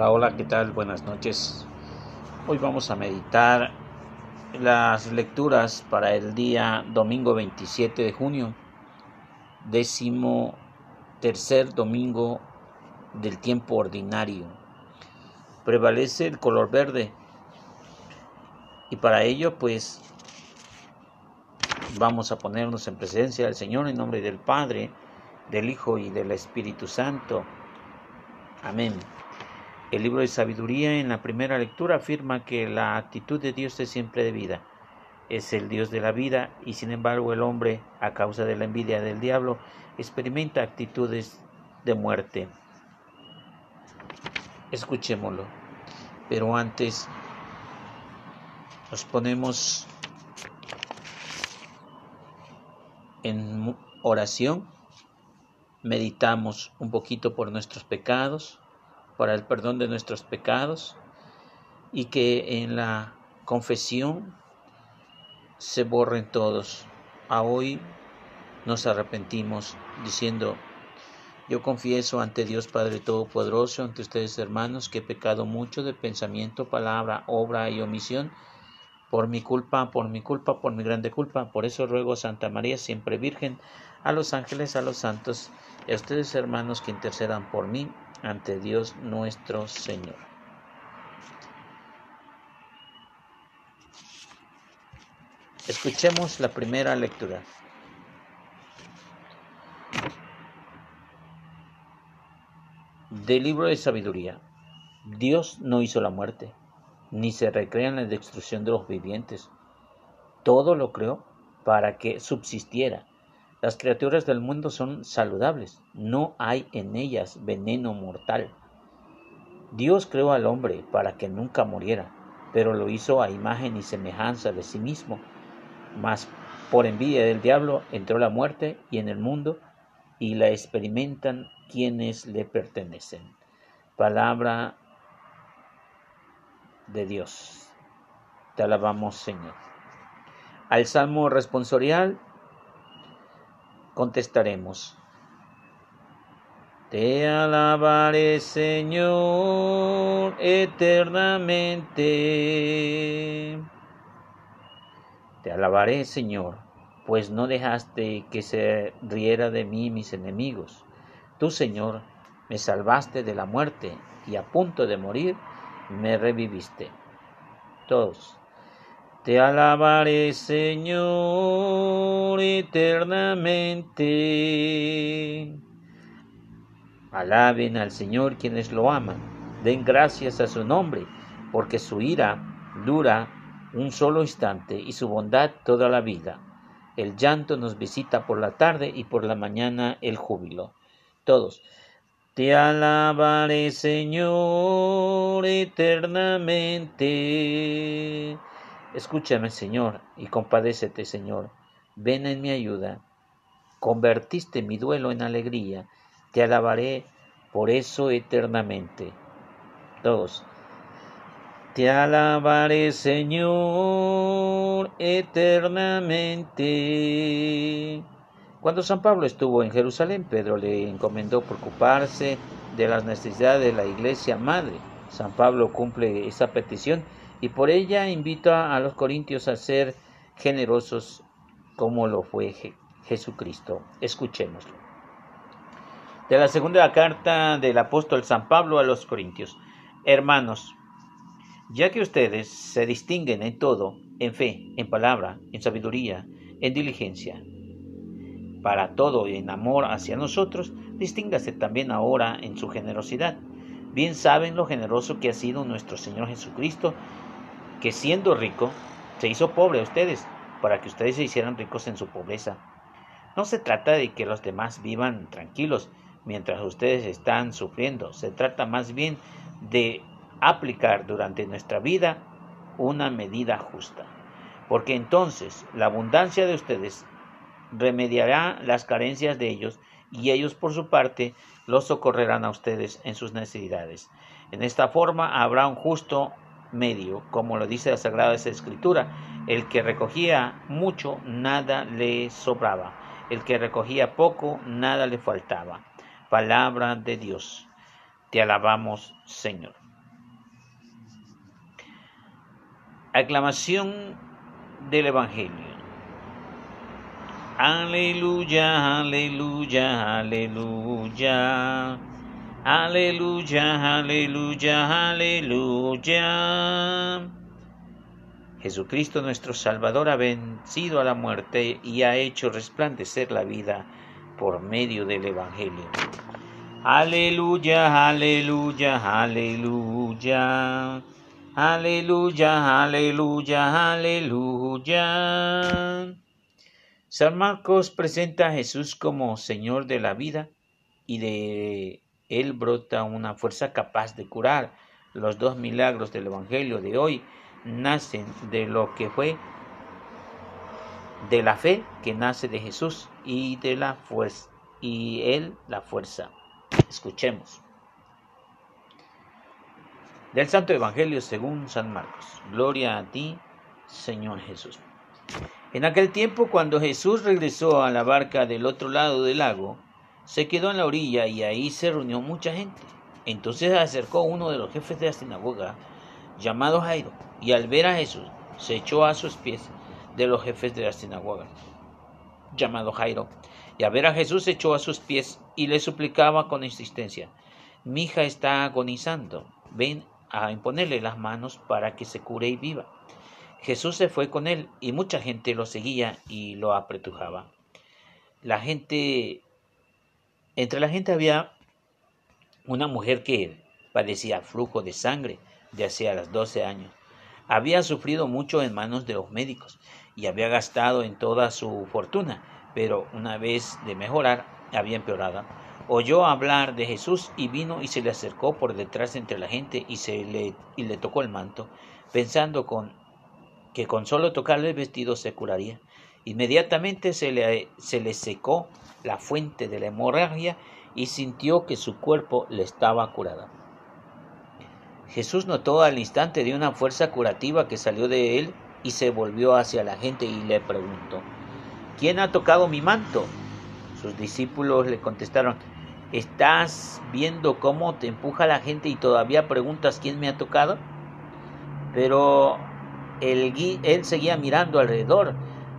Hola, hola, ¿qué tal? Buenas noches. Hoy vamos a meditar las lecturas para el día domingo 27 de junio, décimo tercer domingo del tiempo ordinario. Prevalece el color verde y para ello pues vamos a ponernos en presencia del Señor en nombre del Padre, del Hijo y del Espíritu Santo. Amén. El libro de sabiduría en la primera lectura afirma que la actitud de Dios es siempre de vida. Es el Dios de la vida y sin embargo el hombre, a causa de la envidia del diablo, experimenta actitudes de muerte. Escuchémoslo. Pero antes nos ponemos en oración, meditamos un poquito por nuestros pecados, para el perdón de nuestros pecados y que en la confesión se borren todos. A hoy nos arrepentimos diciendo, yo confieso ante Dios Padre Todopoderoso, ante ustedes hermanos, que he pecado mucho de pensamiento, palabra, obra y omisión, por mi culpa, por mi culpa, por mi grande culpa. Por eso ruego a Santa María, siempre Virgen, a los ángeles, a los santos, y a ustedes hermanos que intercedan por mí ante Dios nuestro Señor. Escuchemos la primera lectura. Del libro de sabiduría. Dios no hizo la muerte, ni se recrea en la destrucción de los vivientes. Todo lo creó para que subsistiera las criaturas del mundo son saludables, no hay en ellas veneno mortal. Dios creó al hombre para que nunca muriera, pero lo hizo a imagen y semejanza de sí mismo. Mas por envidia del diablo entró la muerte y en el mundo y la experimentan quienes le pertenecen. Palabra de Dios. Te alabamos, Señor. Al salmo responsorial contestaremos. Te alabaré, Señor, eternamente. Te alabaré, Señor, pues no dejaste que se riera de mí mis enemigos. Tú, Señor, me salvaste de la muerte y a punto de morir me reviviste. Todos. Te alabaré, Señor, eternamente. Alaben al Señor quienes lo aman. Den gracias a su nombre, porque su ira dura un solo instante y su bondad toda la vida. El llanto nos visita por la tarde y por la mañana el júbilo. Todos. Te alabaré, Señor, eternamente. Escúchame, Señor, y compadécete, Señor. Ven en mi ayuda. Convertiste mi duelo en alegría. Te alabaré por eso eternamente. Todos. Te alabaré, Señor, eternamente. Cuando San Pablo estuvo en Jerusalén, Pedro le encomendó preocuparse de las necesidades de la iglesia madre. San Pablo cumple esa petición y por ella invita a los corintios a ser generosos como lo fue Jesucristo. Escuchémoslo. De la segunda carta del apóstol San Pablo a los corintios. Hermanos, ya que ustedes se distinguen en todo, en fe, en palabra, en sabiduría, en diligencia, para todo y en amor hacia nosotros, distíngase también ahora en su generosidad. Bien saben lo generoso que ha sido nuestro Señor Jesucristo que siendo rico, se hizo pobre a ustedes, para que ustedes se hicieran ricos en su pobreza. No se trata de que los demás vivan tranquilos mientras ustedes están sufriendo, se trata más bien de aplicar durante nuestra vida una medida justa, porque entonces la abundancia de ustedes remediará las carencias de ellos y ellos por su parte los socorrerán a ustedes en sus necesidades. En esta forma habrá un justo medio, como lo dice la Sagrada Escritura, el que recogía mucho, nada le sobraba, el que recogía poco, nada le faltaba. Palabra de Dios, te alabamos Señor. Aclamación del Evangelio. Aleluya, aleluya, aleluya. Aleluya, aleluya, aleluya. Jesucristo nuestro Salvador ha vencido a la muerte y ha hecho resplandecer la vida por medio del Evangelio. Aleluya, aleluya, aleluya. Aleluya, aleluya, aleluya. San Marcos presenta a Jesús como Señor de la vida y de él brota una fuerza capaz de curar. Los dos milagros del Evangelio de hoy nacen de lo que fue de la fe que nace de Jesús y de la fuerza y él la fuerza. Escuchemos. Del Santo Evangelio según San Marcos. Gloria a ti, Señor Jesús. En aquel tiempo, cuando Jesús regresó a la barca del otro lado del lago, se quedó en la orilla y ahí se reunió mucha gente. Entonces se acercó uno de los jefes de la sinagoga, llamado Jairo, y al ver a Jesús, se echó a sus pies de los jefes de la sinagoga, llamado Jairo, y a ver a Jesús se echó a sus pies y le suplicaba con insistencia, mi hija está agonizando, ven a imponerle las manos para que se cure y viva. Jesús se fue con él y mucha gente lo seguía y lo apretujaba. La gente, entre la gente había una mujer que padecía flujo de sangre de hacía los 12 años. Había sufrido mucho en manos de los médicos y había gastado en toda su fortuna, pero una vez de mejorar había empeorado oyó hablar de Jesús y vino y se le acercó por detrás entre la gente y, se le, y le tocó el manto, pensando con, que con solo tocarle el vestido se curaría. Inmediatamente se le, se le secó la fuente de la hemorragia y sintió que su cuerpo le estaba curado. Jesús notó al instante de una fuerza curativa que salió de él y se volvió hacia la gente y le preguntó, ¿quién ha tocado mi manto? Sus discípulos le contestaron, ¿Estás viendo cómo te empuja la gente y todavía preguntas quién me ha tocado? Pero él seguía mirando alrededor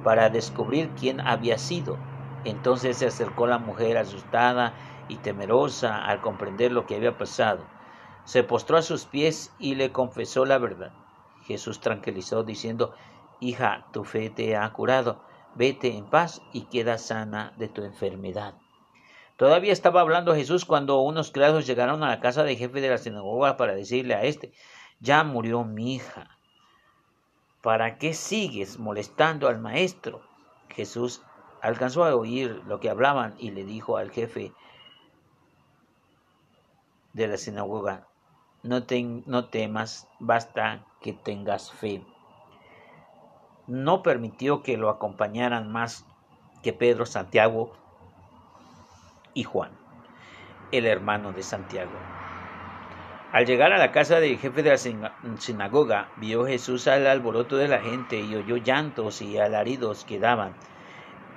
para descubrir quién había sido. Entonces se acercó la mujer asustada y temerosa al comprender lo que había pasado. Se postró a sus pies y le confesó la verdad. Jesús tranquilizó diciendo, Hija, tu fe te ha curado, vete en paz y queda sana de tu enfermedad. Todavía estaba hablando Jesús cuando unos criados llegaron a la casa del jefe de la sinagoga para decirle a este, ya murió mi hija. ¿Para qué sigues molestando al maestro? Jesús alcanzó a oír lo que hablaban y le dijo al jefe de la sinagoga, no, no temas, basta que tengas fe. No permitió que lo acompañaran más que Pedro, Santiago y Juan, el hermano de Santiago. Al llegar a la casa del jefe de la sinagoga, vio Jesús al alboroto de la gente y oyó llantos y alaridos que daban.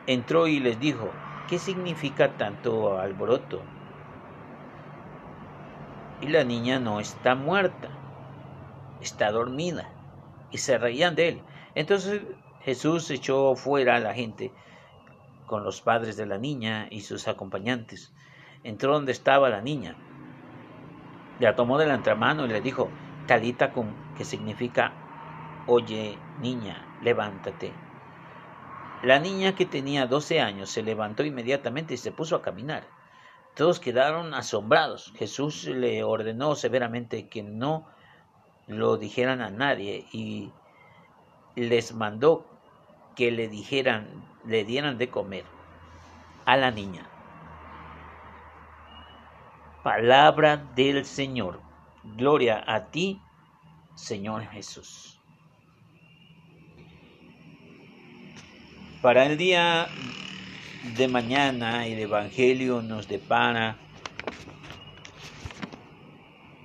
Entró y les dijo, ¿qué significa tanto alboroto? Y la niña no está muerta, está dormida. Y se reían de él. Entonces Jesús echó fuera a la gente con los padres de la niña y sus acompañantes. Entró donde estaba la niña. La tomó de la entramano y le dijo, Talita que significa, oye niña, levántate. La niña que tenía doce años se levantó inmediatamente y se puso a caminar. Todos quedaron asombrados. Jesús le ordenó severamente que no lo dijeran a nadie y les mandó que le dijeran, le dieran de comer a la niña. Palabra del Señor. Gloria a ti, Señor Jesús. Para el día de mañana el Evangelio nos depara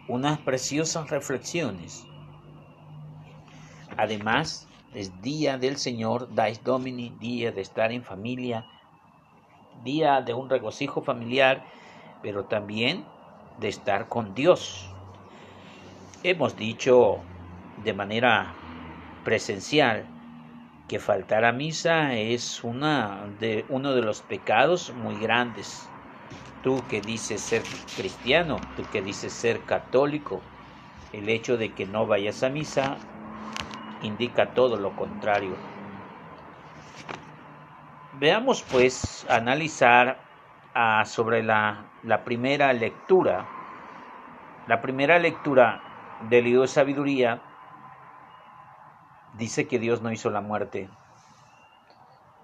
unas preciosas reflexiones. Además, es día del Señor, Dais Domini, día de estar en familia, día de un regocijo familiar, pero también de estar con Dios. Hemos dicho de manera presencial que faltar a misa es una de, uno de los pecados muy grandes. Tú que dices ser cristiano, tú que dices ser católico, el hecho de que no vayas a misa indica todo lo contrario. Veamos pues analizar ah, sobre la, la, primera lectura. La primera lectura del libro de sabiduría dice que Dios no hizo la muerte.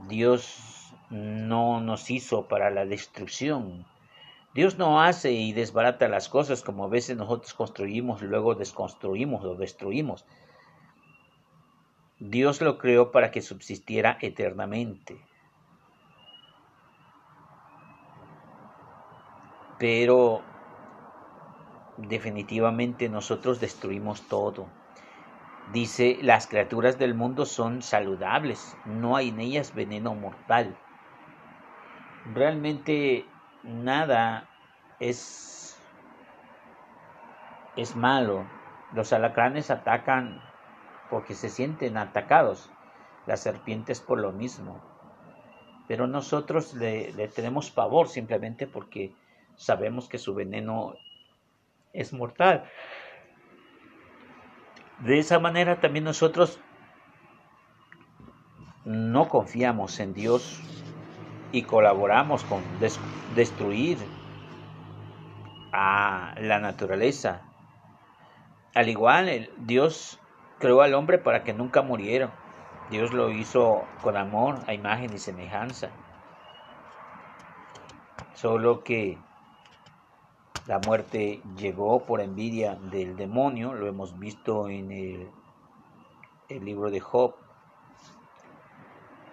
Dios no nos hizo para la destrucción. Dios no hace y desbarata las cosas como a veces nosotros construimos luego desconstruimos o destruimos. Dios lo creó para que subsistiera eternamente. Pero definitivamente nosotros destruimos todo. Dice, las criaturas del mundo son saludables, no hay en ellas veneno mortal. Realmente nada es, es malo. Los alacranes atacan porque se sienten atacados, las serpientes por lo mismo. Pero nosotros le, le tenemos pavor simplemente porque sabemos que su veneno es mortal. De esa manera también nosotros no confiamos en Dios y colaboramos con destruir a la naturaleza. Al igual, Dios creó al hombre para que nunca muriera. Dios lo hizo con amor, a imagen y semejanza. Solo que la muerte llegó por envidia del demonio, lo hemos visto en el, libro de Job.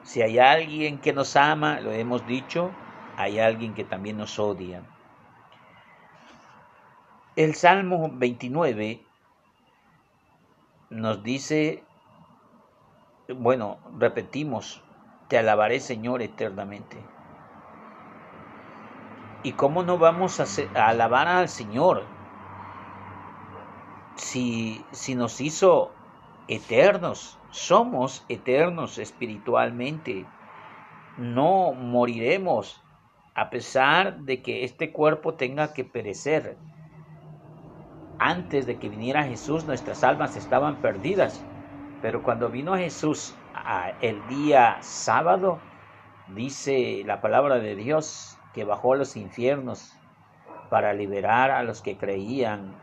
Si hay alguien que nos ama, lo hemos dicho, hay alguien que también nos odia. El Salmo 29 nos dice, bueno, repetimos, te alabaré Señor eternamente. ¿Y cómo no vamos a, alabar al Señor si, si nos hizo eternos? Somos eternos espiritualmente. No moriremos a pesar de que este cuerpo tenga que perecer. Antes de que viniera Jesús, nuestras almas estaban perdidas. Pero cuando vino Jesús el día sábado, dice la palabra de Dios, que bajó a los infiernos para liberar a los que creían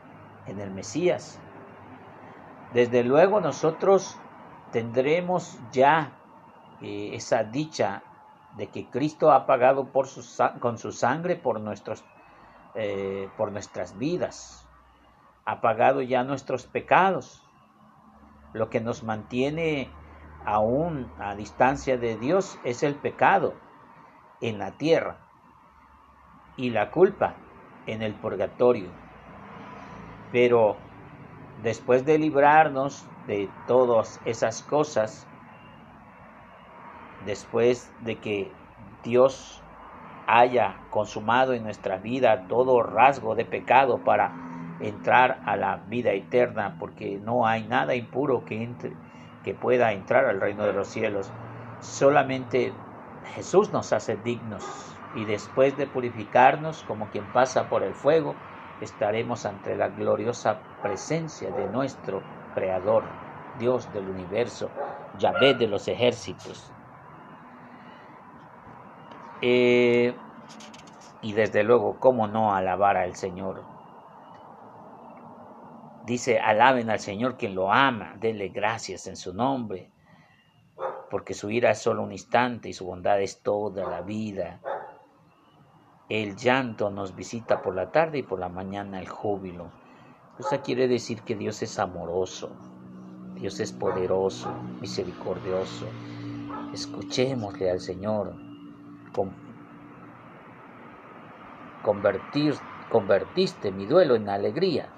en el Mesías. Desde luego nosotros tendremos ya eh, esa dicha de que Cristo ha pagado por con su sangre por, nuestros, eh, por nuestras vidas, ha pagado ya nuestros pecados. Lo que nos mantiene aún a distancia de Dios es el pecado en la tierra y la culpa en el purgatorio. Pero después de librarnos de todas esas cosas, después de que Dios haya consumado en nuestra vida todo rasgo de pecado para entrar a la vida eterna, porque no hay nada impuro que, entre, que pueda entrar al reino de los cielos. Solamente Jesús nos hace dignos y después de purificarnos como quien pasa por el fuego, estaremos ante la gloriosa presencia de nuestro Creador, Dios del universo, Yahvé de los ejércitos. Eh, y desde luego, ¿cómo no alabar al Señor? Dice, alaben al Señor quien lo ama, denle gracias en su nombre, porque su ira es solo un instante y su bondad es toda la vida. El llanto nos visita por la tarde y por la mañana el júbilo. Eso quiere decir que Dios es amoroso, Dios es poderoso, misericordioso. Escuchémosle al Señor. convertir, convertiste mi duelo en alegría.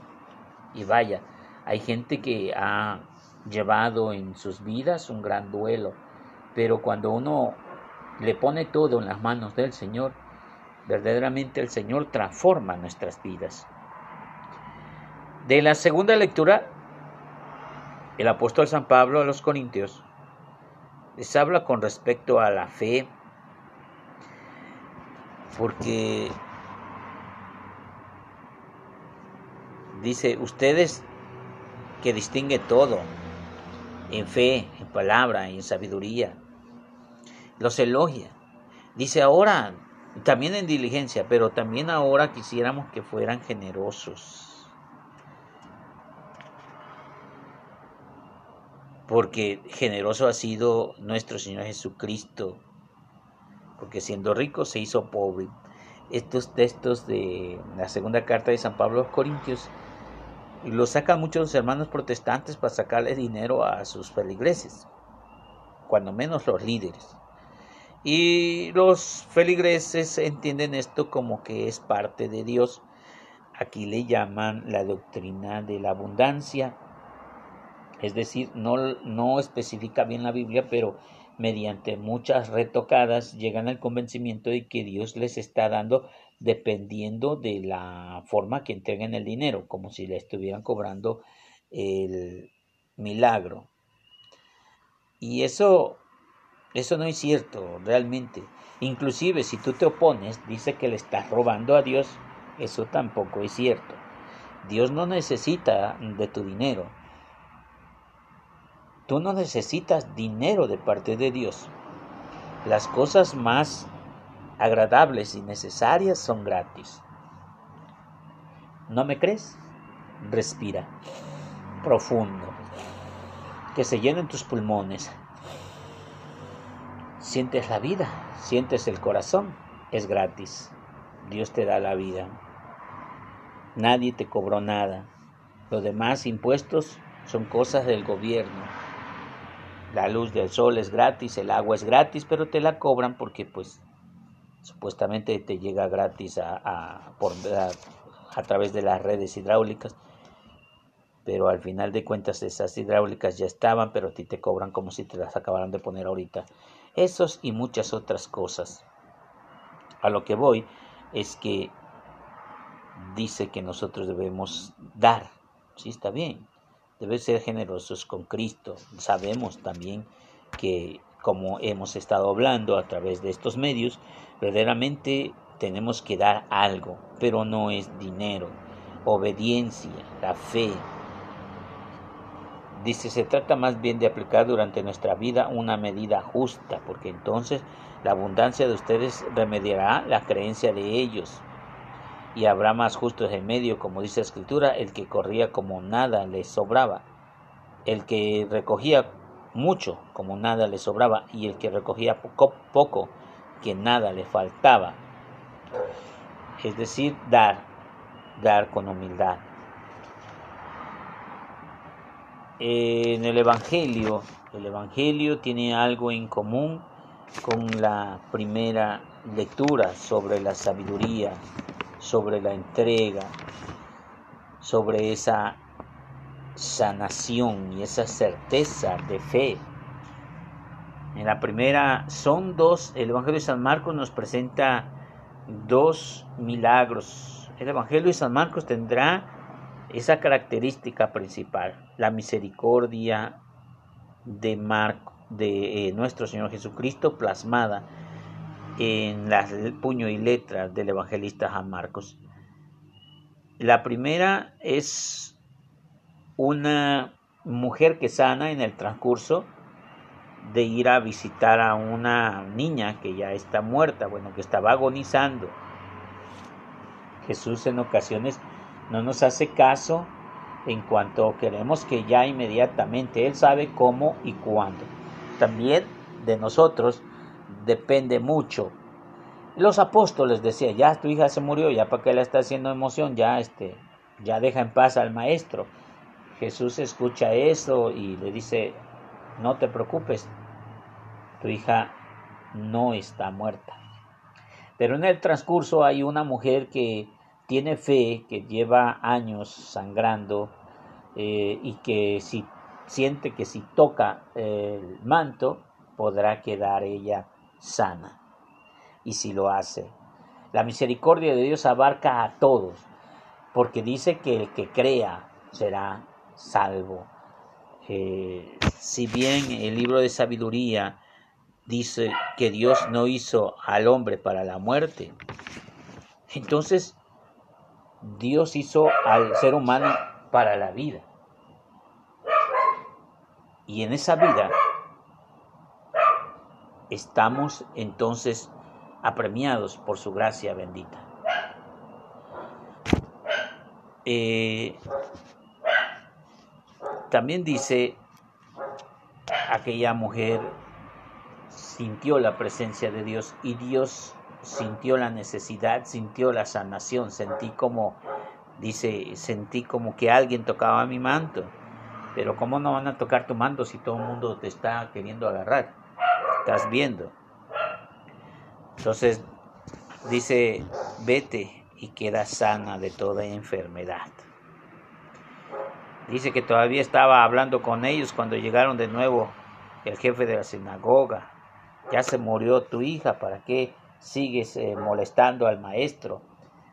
Y vaya, hay gente que ha llevado en sus vidas un gran duelo, pero cuando uno le pone todo en las manos del Señor, Verdaderamente el Señor transforma nuestras vidas. De la segunda lectura, el apóstol San Pablo a los Corintios les habla con respecto a la fe, porque dice, ustedes que distingue todo, en fe, en palabra en sabiduría, los elogia. Dice ahora, también en diligencia, pero también ahora quisiéramos que fueran generosos. Porque generoso ha sido nuestro Señor Jesucristo, porque siendo rico se hizo pobre. Estos textos de la segunda carta de San Pablo a los Corintios los sacan muchos hermanos protestantes para sacarle dinero a sus feligreses, cuando menos los líderes. Y los feligreses entienden esto como que es parte de Dios. Aquí le llaman la doctrina de la abundancia. Es decir, no, no especifica bien la Biblia, pero mediante muchas retocadas llegan al convencimiento de que Dios les está dando dependiendo de la forma que entreguen el dinero, como si le estuvieran cobrando el milagro. Y eso eso no es cierto, realmente. Inclusive si tú te opones, dice que le estás robando a Dios. Eso tampoco es cierto. Dios no necesita de tu dinero. Tú no necesitas dinero de parte de Dios. Las cosas más agradables y necesarias son gratis. ¿No me crees? Respira profundo. Que se llenen tus pulmones Sientes la vida, sientes el corazón, es gratis. Dios te da la vida. Nadie te cobró nada. Los demás impuestos son cosas del gobierno. La luz del sol es gratis, el agua es gratis, pero te la cobran porque pues supuestamente te llega gratis a, a, por, a través de las redes hidráulicas pero al final de cuentas esas hidráulicas ya estaban, pero a ti te cobran como si te las acabaran de poner ahorita. Esos y muchas otras cosas. A lo que voy es que dice que nosotros debemos dar. Sí, está bien. Debemos ser generosos con Cristo. Sabemos también que, como hemos estado hablando a través de estos medios, verdaderamente tenemos que dar algo, pero no es dinero. Obediencia, la fe, Dice, se trata más bien de aplicar durante nuestra vida una medida justa, porque entonces la abundancia de ustedes remediará la creencia de ellos. Y habrá más justos en medio, como dice la escritura, el que corría como nada le sobraba, el que recogía mucho como nada le sobraba, y el que recogía poco, poco que nada le faltaba. Es decir, dar, dar con humildad. En el Evangelio, el Evangelio tiene algo en común con la primera lectura sobre la sabiduría, sobre la entrega, sobre esa sanación y esa certeza de fe. En la primera son dos, el Evangelio de San Marcos nos presenta dos milagros. El Evangelio de San Marcos tendrá esa característica principal, la misericordia de, de eh, nuestro Señor Jesucristo plasmada en las puño y letra del evangelista San Marcos. La primera es una mujer que sana en el transcurso de ir a visitar a una niña que ya está muerta, bueno, que estaba agonizando. Jesús en ocasiones no nos hace caso en cuanto queremos que ya inmediatamente Él sabe cómo y cuándo. También de nosotros depende mucho. Los apóstoles decían, ya tu hija se murió, ya para qué le está haciendo emoción, ya este, ya deja en paz al maestro. Jesús escucha eso y le dice, no te preocupes, tu hija no está muerta. Pero en el transcurso hay una mujer que tiene fe, que lleva años sangrando eh, y que si siente que si toca el manto podrá quedar ella sana. Y si lo hace. La misericordia de Dios abarca a todos, porque dice que el que crea será salvo. eh, si bien el libro de sabiduría dice que Dios no hizo al hombre para la muerte, entonces Dios hizo al ser humano para la vida. Y en esa vida estamos entonces apremiados por su gracia bendita. Eh, también dice, aquella mujer sintió la presencia de Dios y Dios sintió la necesidad, sintió la sanación, sentí como, dice, sentí como que alguien tocaba mi manto. Pero ¿cómo no van a tocar tu manto si todo el mundo te está queriendo agarrar? Estás viendo. Entonces dice, vete y queda sana de toda enfermedad. Dice que todavía estaba hablando con ellos cuando llegaron de nuevo el jefe de la sinagoga. Ya se murió tu hija, ¿para qué sigues eh, molestando al maestro?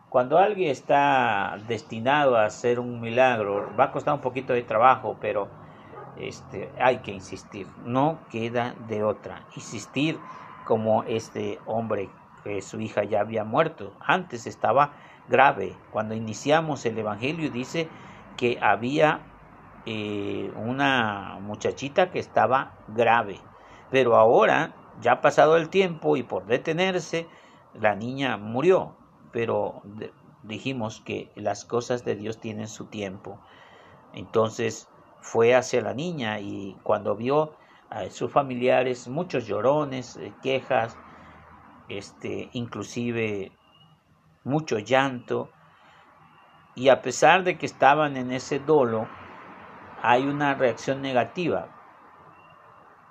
Cuando alguien está destinado a hacer un milagro, va a costar un poquito de trabajo, pero este, hay que insistir, no queda de otra. Insistir como este hombre que su hija ya había muerto, antes estaba grave. Cuando iniciamos el Evangelio dice que había eh, una muchachita que estaba grave, pero ahora ya pasado el tiempo y por detenerse la niña murió, pero dijimos que las cosas de Dios tienen su tiempo. Entonces fue hacia la niña y cuando vio a sus familiares, muchos llorones, eh, quejas, este, inclusive mucho llanto, y a pesar de que estaban en ese dolo, hay una reacción negativa.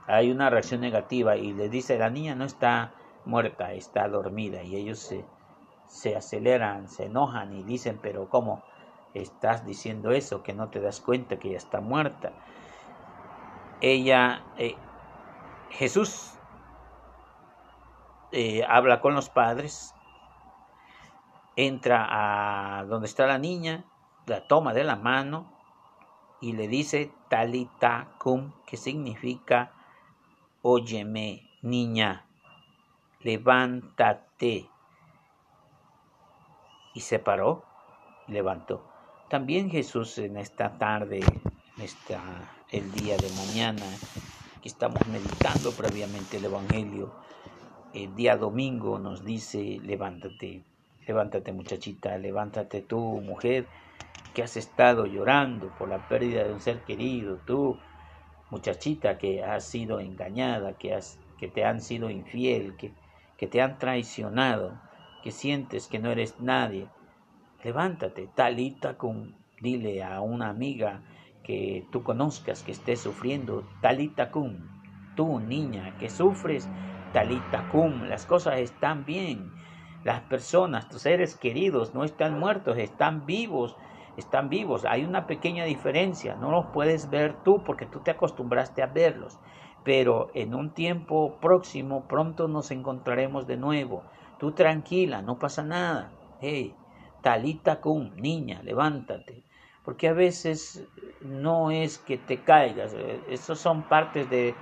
Hay una reacción negativa y le dice, la niña no está muerta, está dormida. Y ellos se, se aceleran, se enojan y dicen, pero ¿cómo? estás diciendo eso, que no te das cuenta que ella está muerta. Ella, eh, Jesús eh, habla con los padres, entra a donde está la niña, la toma de la mano y le dice talita cum, que significa óyeme, niña, levántate. Y se paró, levantó. También Jesús en esta tarde, en esta, el día de mañana, que estamos meditando previamente el Evangelio, el día domingo nos dice, levántate, levántate muchachita, levántate tú mujer, que has estado llorando por la pérdida de un ser querido, tú muchachita que has sido engañada, que, has, que te han sido infiel, que, que te han traicionado, que sientes que no eres nadie, levántate, talita cum, dile a una amiga que tú conozcas que esté sufriendo, talita cum, tú niña que sufres, talita cum, las cosas están bien, las personas, tus seres queridos no están muertos, están vivos, están vivos, hay una pequeña diferencia, no los puedes ver tú porque tú te acostumbraste a verlos, pero en un tiempo próximo pronto nos encontraremos de nuevo, tú tranquila, no pasa nada, hey, talita cum, niña, levántate. Porque a veces no es que te caigas, eh, esos son partes de,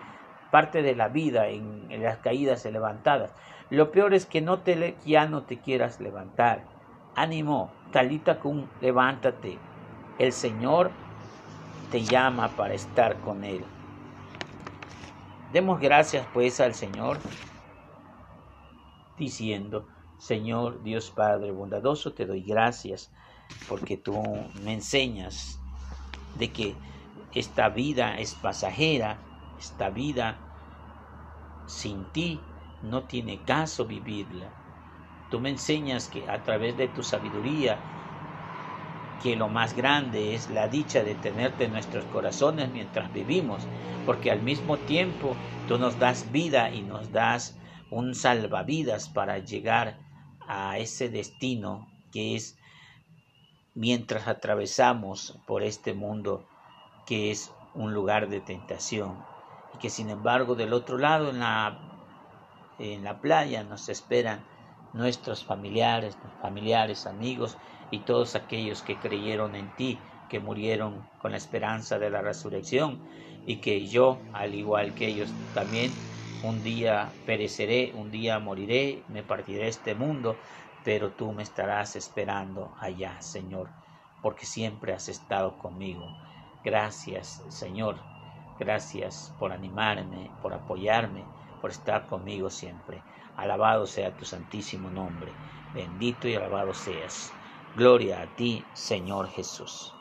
parte de la vida en, las caídas y levantadas. Lo peor es que no te, ya no te quieras levantar. Ánimo, talita cum, levántate. El Señor te llama para estar con Él. Demos gracias pues al Señor diciendo, Señor Dios Padre bondadoso, te doy gracias porque tú me enseñas de que esta vida es pasajera, esta vida sin ti no tiene caso vivirla. Tú me enseñas que a través de tu sabiduría, que lo más grande es la dicha de tenerte en nuestros corazones mientras vivimos, porque al mismo tiempo tú nos das vida y nos das un salvavidas para llegar a ese destino que es mientras atravesamos por este mundo que es un lugar de tentación. Y que sin embargo del otro lado en la, en la playa nos esperan nuestros familiares, familiares, amigos y todos aquellos que creyeron en ti que murieron con la esperanza de la resurrección y que yo, al igual que ellos también, un día pereceré, un día moriré, me partiré de este mundo, pero tú me estarás esperando allá, Señor, porque siempre has estado conmigo. Gracias, Señor. Gracias por animarme, por apoyarme, por estar conmigo siempre. Alabado sea tu santísimo nombre. Bendito y alabado seas. Gloria a ti, Señor Jesús.